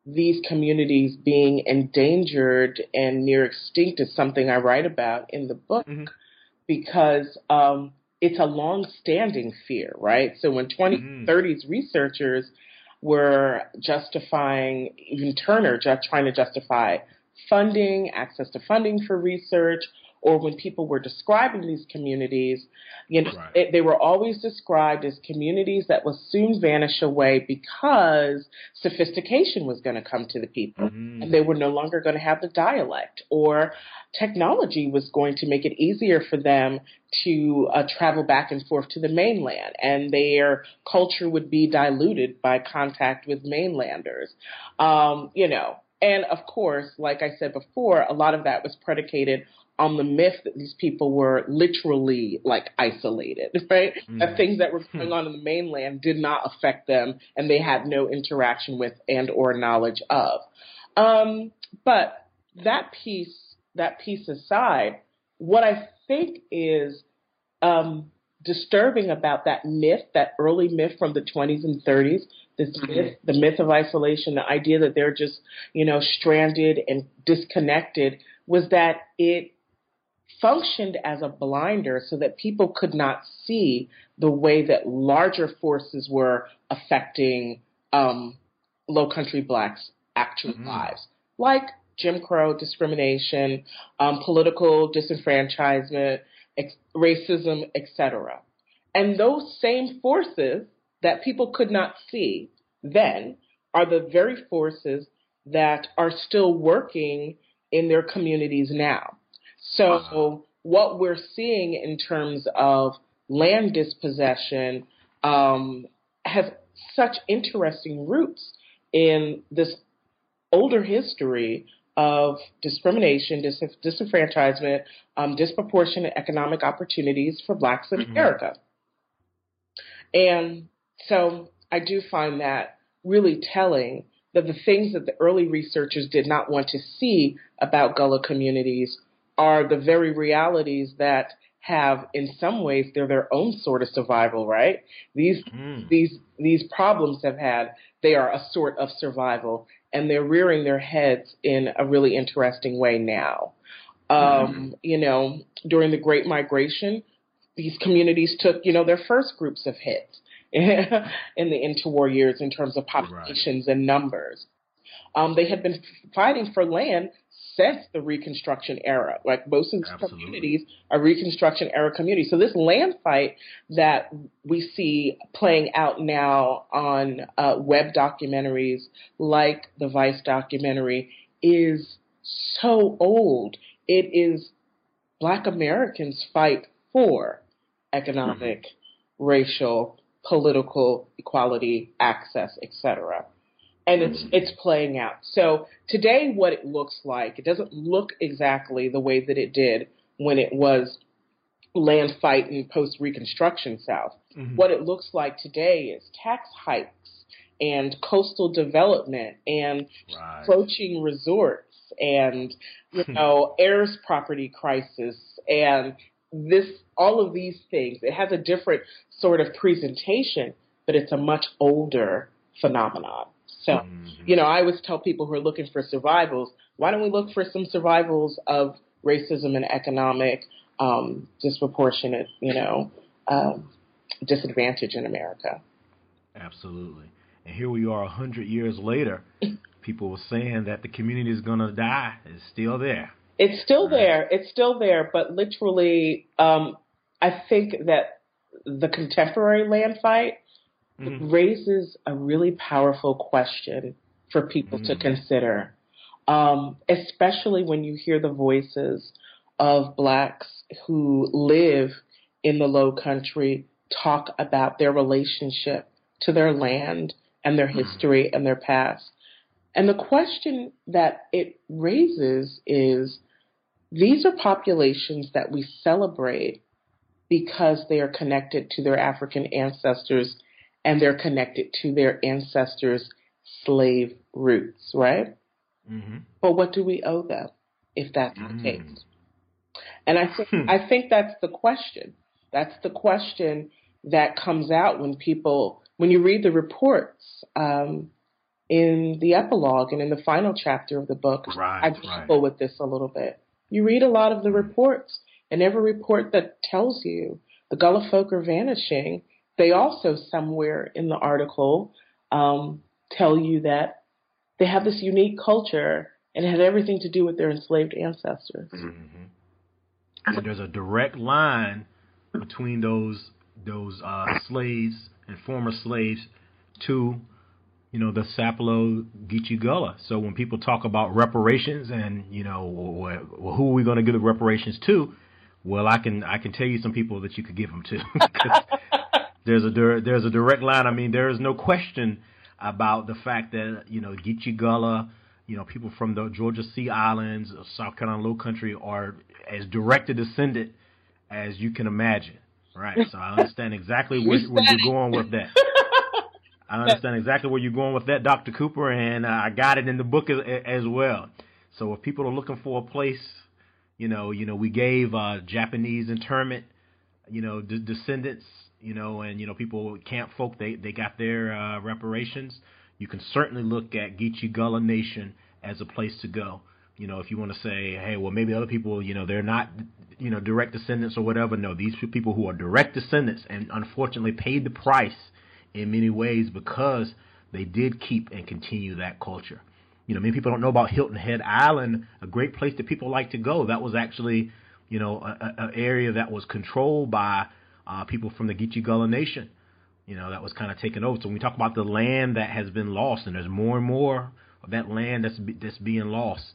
Speaker 2: these communities being endangered and near extinct is something I write about in the book mm-hmm. because um, it's a long-standing fear, right? So when 2030s mm-hmm. researchers were justifying, even Turner just trying to justify funding, access to funding for research, or when people were describing these communities, you know, right. it, they were always described as communities that will soon vanish away because sophistication was going to come to the people mm-hmm. and they were no longer going to have the dialect or technology was going to make it easier for them to uh, travel back and forth to the mainland and their culture would be diluted by contact with mainlanders. Um, you know, and of course, like I said before, a lot of that was predicated on the myth that these people were literally like isolated, right? Mm. That things that were going on in the mainland did not affect them and they had no interaction with and or knowledge of. Um, but that piece, that piece aside, what I think is um, disturbing about that myth, that early myth from the 20s and 30s, this mm-hmm. myth, the myth of isolation, the idea that they're just, you know, stranded and disconnected, was that it functioned as a blinder so that people could not see the way that larger forces were affecting um, low country blacks' actual mm-hmm. lives, like Jim Crow, discrimination, um, political disenfranchisement, ex- racism, etc. And those same forces that people could not see then are the very forces that are still working in their communities now. So wow. what we're seeing in terms of land dispossession um, has such interesting roots in this older history of discrimination, dis- disenfranchisement, um, disproportionate economic opportunities for blacks in mm-hmm. America. And so I do find that really telling that the things that the early researchers did not want to see about Gullah communities are the very realities that have in some ways they're their own sort of survival right these mm. these these problems have had they are a sort of survival and they're rearing their heads in a really interesting way now um, mm. you know during the great migration these communities took you know their first groups of hits in the interwar years in terms of populations right. and numbers um, they had been fighting for land since the Reconstruction era. Like most of these Absolutely. communities are Reconstruction era communities. So this land fight that we see playing out now on uh, web documentaries like the Vice documentary is so old. It is Black Americans fight for economic, mm-hmm. racial, political equality, access, etc and it's it's playing out. So today, what it looks like, it doesn't look exactly the way that it did when it was land fight and post Reconstruction South. Mm-hmm. What it looks like today is tax hikes and coastal development and right. approaching resorts and you know heirs property crisis and this all of these things. It has a different sort of presentation, but it's a much older phenomenon. So, mm-hmm. you know, I always tell people who are looking for survivals, why don't we look for some survivals of racism and economic um, disproportionate, you know, um, disadvantage in America?
Speaker 1: Absolutely. And here we are a hundred years later. people were saying that the community is going to die. It's still there.
Speaker 2: It's still right. there. It's still there. But literally, um, I think that the contemporary land fight mm-hmm. raises a really powerful question for people mm-hmm. to consider, um, especially when you hear the voices of blacks who live in the low country talk about their relationship to their land and their mm-hmm. history and their past. And the question that it raises is these are populations that we celebrate because they are connected to their African ancestors and they're connected to their ancestors' slave roots, right? Mm-hmm. But what do we owe them if that's mm. the case? And I think hmm. I think that's the question. That's the question that comes out when people when you read the reports um, in the epilogue and in the final chapter of the book.
Speaker 1: Right,
Speaker 2: I grapple right. with this a little bit. You read a lot of the reports, and every report that tells you the Gullah folk are vanishing they also, somewhere in the article, um, tell you that they have this unique culture and it had everything to do with their enslaved ancestors. Mm-hmm.
Speaker 1: And there's a direct line between those those uh, slaves and former slaves to you know the Sapelo Geechee Gullah. So when people talk about reparations and you know well, who are we going to give the reparations to? Well, I can I can tell you some people that you could give them to. there's a there's a direct line. I mean, there is no question about the fact that you know Geechee Gullah, you know, people from the Georgia Sea Islands, South Carolina Low Country are as direct a descendant as you can imagine. Right. So I understand exactly where, where you're going with that. I understand exactly where you're going with that, Dr. Cooper, and I got it in the book as, as well. So if people are looking for a place, you know, you know, we gave uh, Japanese internment, you know, d- descendants you know, and you know people camp folk they they got their uh, reparations. You can certainly look at Geechee Gullah Nation as a place to go. you know, if you want to say, hey, well, maybe other people, you know, they're not, you know, direct descendants or whatever. No, these people who are direct descendants and unfortunately paid the price in many ways because they did keep and continue that culture. You know, many people don't know about Hilton Head Island, a great place that people like to go. That was actually, you know, an area that was controlled by uh, people from the Geechee Gullah Nation. You know, that was kind of taken over. So when we talk about the land that has been lost, and there's more and more of that land that's that's being lost,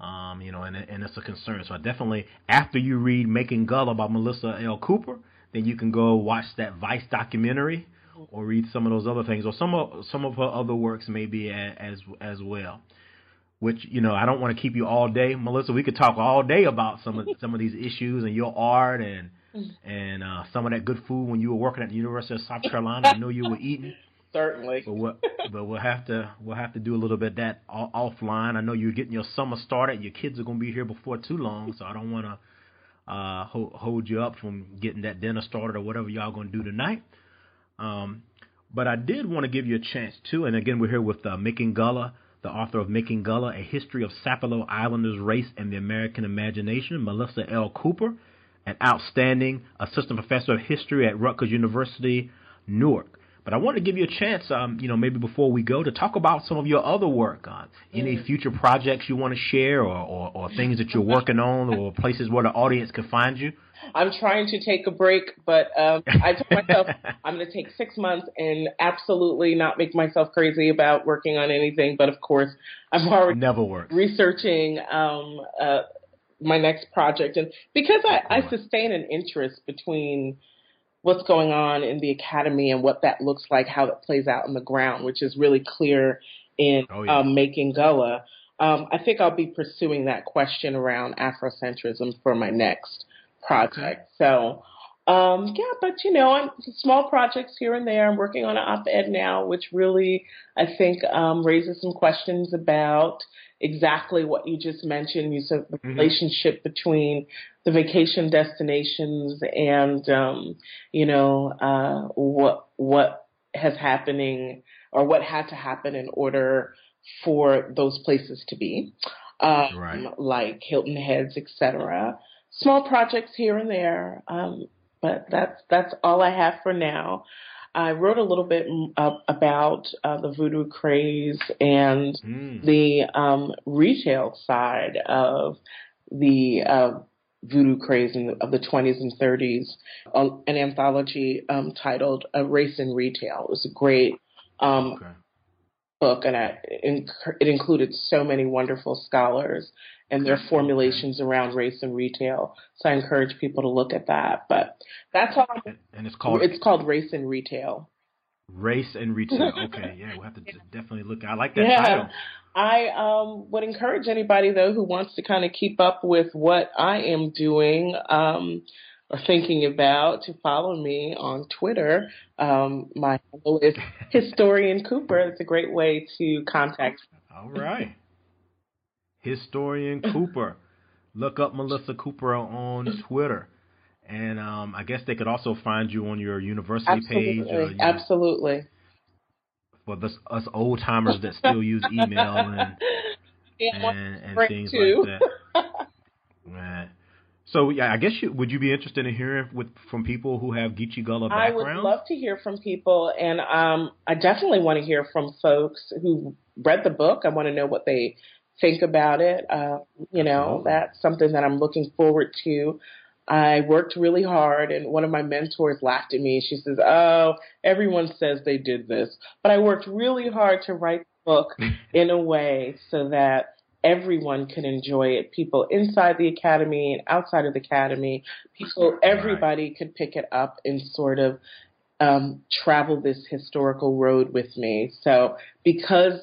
Speaker 1: um, you know, and and it's a concern. So I definitely, after you read Making Gullah by Melissa L. Cooper, then you can go watch that Vice documentary or read some of those other things, or some of some of her other works maybe as as well. Which you know, I don't want to keep you all day, Melissa. We could talk all day about some of some of these issues and your art and and uh, some of that good food when you were working at the University of South Carolina. I know you were eating.
Speaker 2: Certainly.
Speaker 1: But we'll, but we'll have to we'll have to do a little bit of that offline. I know you're getting your summer started. Your kids are going to be here before too long, so I don't want to uh, hold, hold you up from getting that dinner started or whatever y'all going to do tonight. Um, but I did want to give you a chance too. And again, we're here with uh, Making Gullah, the author of Making Gullah: A History of Sapelo Islanders Race and the American Imagination, Melissa L. Cooper, an outstanding assistant professor of history at Rutgers University, Newark. But I want to give you a chance, um, you know, maybe before we go, to talk about some of your other work. Uh, any mm. future projects you want to share, or, or, or things that you're working on, or places where the audience can find you.
Speaker 2: I'm trying to take a break, but um, I told myself I'm going to take six months and absolutely not make myself crazy about working on anything. But of course, I'm already
Speaker 1: never
Speaker 2: researching um, uh, my next project, and because I, I sustain an interest between what's going on in the academy and what that looks like, how it plays out on the ground, which is really clear in oh, yeah. um, making Gullah. Um, I think I'll be pursuing that question around Afrocentrism for my next project. So, um, yeah, but you know, I'm small projects here and there. I'm working on an op-ed now, which really I think um, raises some questions about exactly what you just mentioned. You said the mm-hmm. relationship between the vacation destinations and um, you know uh, what what has happening or what had to happen in order for those places to be, um, right. like Hilton Heads, etc. Small projects here and there, um, but that's that's all I have for now. I wrote a little bit uh, about uh, the voodoo craze and mm. the um, retail side of the uh, voodoo craze in the, of the 20s and 30s, uh, an anthology um, titled uh, Race in Retail. It was a great um, okay. book, and I, it included so many wonderful scholars and their formulations around race and retail. So I encourage people to look at that. But that's all.
Speaker 1: And it's called
Speaker 2: it's called Race and Retail.
Speaker 1: Race and retail. Okay, yeah, we'll have to definitely look. I like that
Speaker 2: yeah.
Speaker 1: title.
Speaker 2: I um, would encourage anybody though who wants to kind of keep up with what I am doing um, or thinking about to follow me on Twitter. Um, my handle is Historian Cooper. It's a great way to contact.
Speaker 1: All right. Historian Cooper. Look up Melissa Cooper on Twitter. And um, I guess they could also find you on your university
Speaker 2: Absolutely.
Speaker 1: page. Or, you
Speaker 2: know, Absolutely.
Speaker 1: For this, us old timers that still use email and
Speaker 2: yeah,
Speaker 1: and, and things too. like that. Man. So yeah, I guess you, would you be interested in hearing with from people who have Geechee Gullah backgrounds?
Speaker 2: I would love to hear from people, and um, I definitely want to hear from folks who read the book. I want to know what they think about it. Uh, you know, that's something that I'm looking forward to. I worked really hard, and one of my mentors laughed at me. She says, "Oh, everyone says they did this, but I worked really hard to write the book in a way so that everyone can enjoy it. People inside the academy and outside of the academy, people, everybody right. could pick it up and sort of um, travel this historical road with me. So, because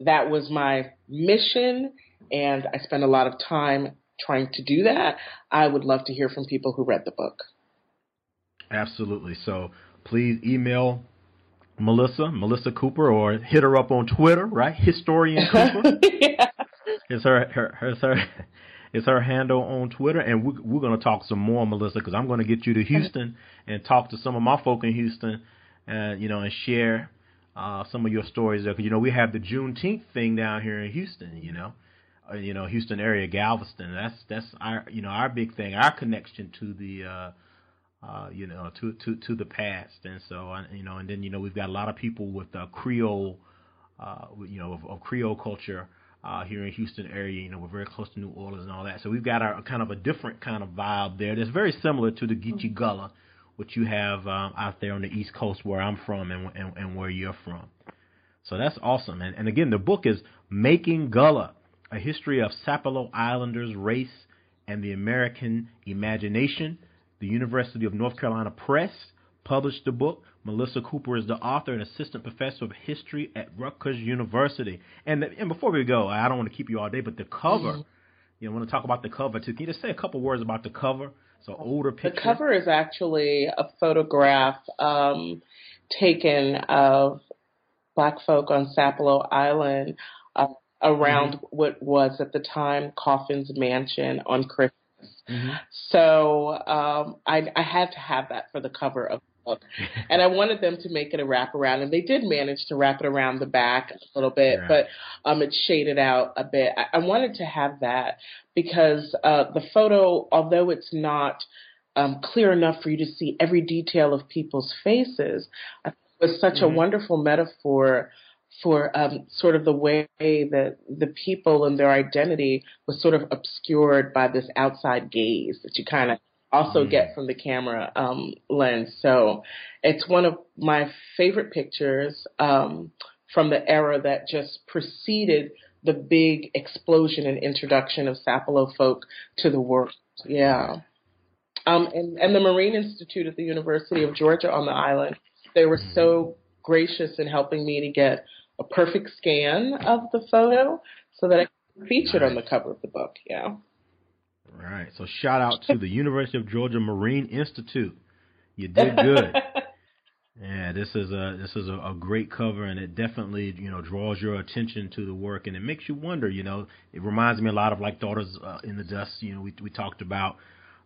Speaker 2: that was my mission, and I spent a lot of time trying to do that. I would love to hear from people who read the book.
Speaker 1: Absolutely. So please email Melissa, Melissa Cooper, or hit her up on Twitter, right? Historian Cooper. yeah. It's her, her, her, her, it's her handle on Twitter, and we, we're going to talk some more, Melissa, because I'm going to get you to Houston and talk to some of my folk in Houston, and you know, and share uh, some of your stories there. Because you know we have the Juneteenth thing down here in Houston. You know, uh, you know, Houston area, Galveston. That's that's our you know our big thing, our connection to the. Uh, uh, you know, to to to the past, and so you know, and then you know we've got a lot of people with uh, Creole, uh, you know, of, of Creole culture uh, here in Houston area. You know, we're very close to New Orleans and all that, so we've got our kind of a different kind of vibe there. That's very similar to the Geechee Gullah, which you have um, out there on the East Coast where I'm from and, and and where you're from. So that's awesome. And and again, the book is Making Gullah: A History of Sapelo Islanders, Race, and the American Imagination the University of North Carolina Press published the book. Melissa Cooper is the author and assistant professor of history at Rutgers University. And and before we go, I don't want to keep you all day, but the cover, mm-hmm. you know, I want to talk about the cover too. Can you just say a couple words about the cover? So older picture.
Speaker 2: The cover is actually a photograph um, taken of black folk on Sapelo Island uh, around mm-hmm. what was at the time Coffin's Mansion on Christmas Mm-hmm. So um, I, I had to have that for the cover of the book, and I wanted them to make it a wraparound, and they did manage to wrap it around the back a little bit, yeah. but um, it shaded out a bit. I, I wanted to have that because uh, the photo, although it's not um, clear enough for you to see every detail of people's faces, was such mm-hmm. a wonderful metaphor for um, sort of the way that the people and their identity was sort of obscured by this outside gaze that you kind of also mm. get from the camera um, lens. So it's one of my favorite pictures um, from the era that just preceded the big explosion and introduction of Sapelo folk to the world. Yeah. Um, and, and the Marine Institute at the University of Georgia on the island, they were so mm-hmm. gracious in helping me to get a perfect scan of the photo so that it can featured on the cover of the book. Yeah.
Speaker 1: Right. So shout out to the University of Georgia Marine Institute. You did good. yeah, this is a this is a, a, great cover, and it definitely you know draws your attention to the work, and it makes you wonder. You know, it reminds me a lot of like Daughters uh, in the Dust. You know, we we talked about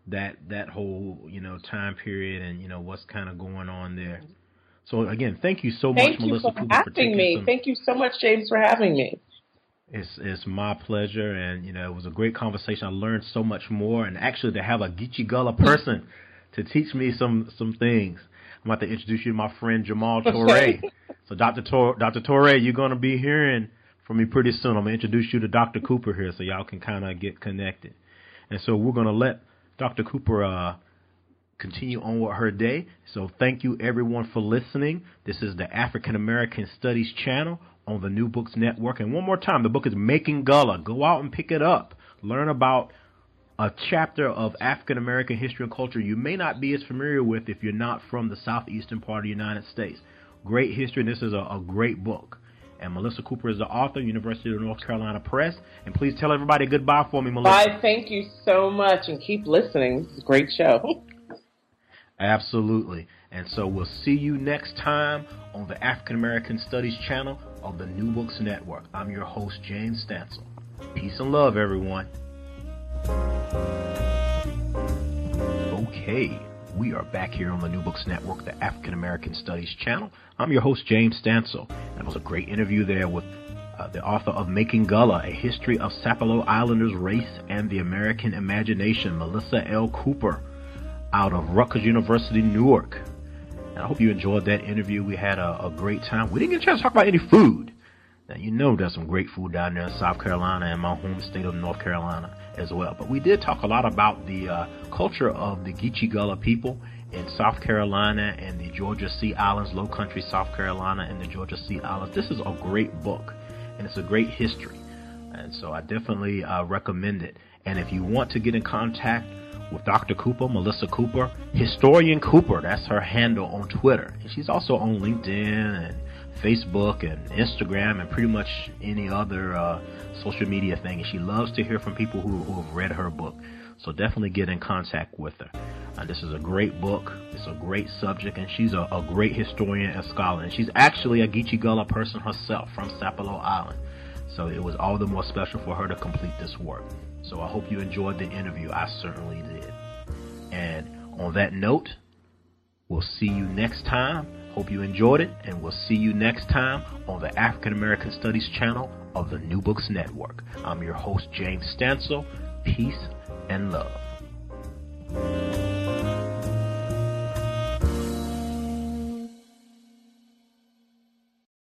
Speaker 1: that that whole you know time period, and you know what's kind of going on there. So again, thank you so
Speaker 2: thank
Speaker 1: much,
Speaker 2: you
Speaker 1: Melissa,
Speaker 2: for having me.
Speaker 1: Some,
Speaker 2: thank you so much, James, for having me.
Speaker 1: It's it's my pleasure, and you know it was a great conversation. I learned so much more, and actually to have a Geechee Gullah person to teach me some some things. I'm about to introduce you to my friend Jamal Toure. so Dr. Tor- Dr. Toure, you're going to be hearing from me pretty soon. I'm going to introduce you to Dr. Cooper here, so y'all can kind of get connected. And so we're going to let Dr. Cooper uh, continue on with her day. So thank you everyone for listening. This is the African American Studies channel on the New Books Network. And one more time, the book is Making Gullah. Go out and pick it up. Learn about a chapter of African American history and culture you may not be as familiar with if you're not from the southeastern part of the United States. Great history, and this is a, a great book. And Melissa Cooper is the author, University of North Carolina Press. And please tell everybody goodbye for me, Melissa.
Speaker 2: Bye. Thank you so much, and keep listening. It's a great show.
Speaker 1: Absolutely. And so we'll see you next time on the African American Studies channel of the New Books Network. I'm your host, James Stansel. Peace and love, everyone. Okay, we are back here on the New Books Network, the African American Studies channel. I'm your host, James Stansel. That was a great interview there with uh, the author of Making Gullah, A History of Sapelo Islanders' Race and the American Imagination, Melissa L. Cooper out of Rutgers University, Newark. I hope you enjoyed that interview. We had a, a, great time. We didn't get a chance to talk about any food. Now, you know there's some great food down there in South Carolina and my home state of North Carolina as well. But we did talk a lot about the uh, culture of the Geechee Gullah people in South Carolina and the Georgia Sea Islands, Low Country, South Carolina, and the Georgia Sea Islands. This is a great book, and it's a great history. And so I definitely uh, recommend it. And if you want to get in contact with Dr. Cooper, Melissa Cooper, Historian Cooper. That's her handle on Twitter. And she's also on LinkedIn and Facebook and Instagram and pretty much any other uh, social media thing. And she loves to hear from people who, who have read her book. So definitely get in contact with her. Uh, this is a great book. It's a great subject, and she's a, a great historian and scholar. And she's actually a Geechee Gullah person herself from Sapelo Island. So it was all the more special for her to complete this work. So I hope you enjoyed the interview. I certainly did. And on that note, we'll see you next time Hope you enjoyed it, and we'll see you next time on the African American Studies channel of the New Books Network. I'm your host, James Stansel. Peace and love.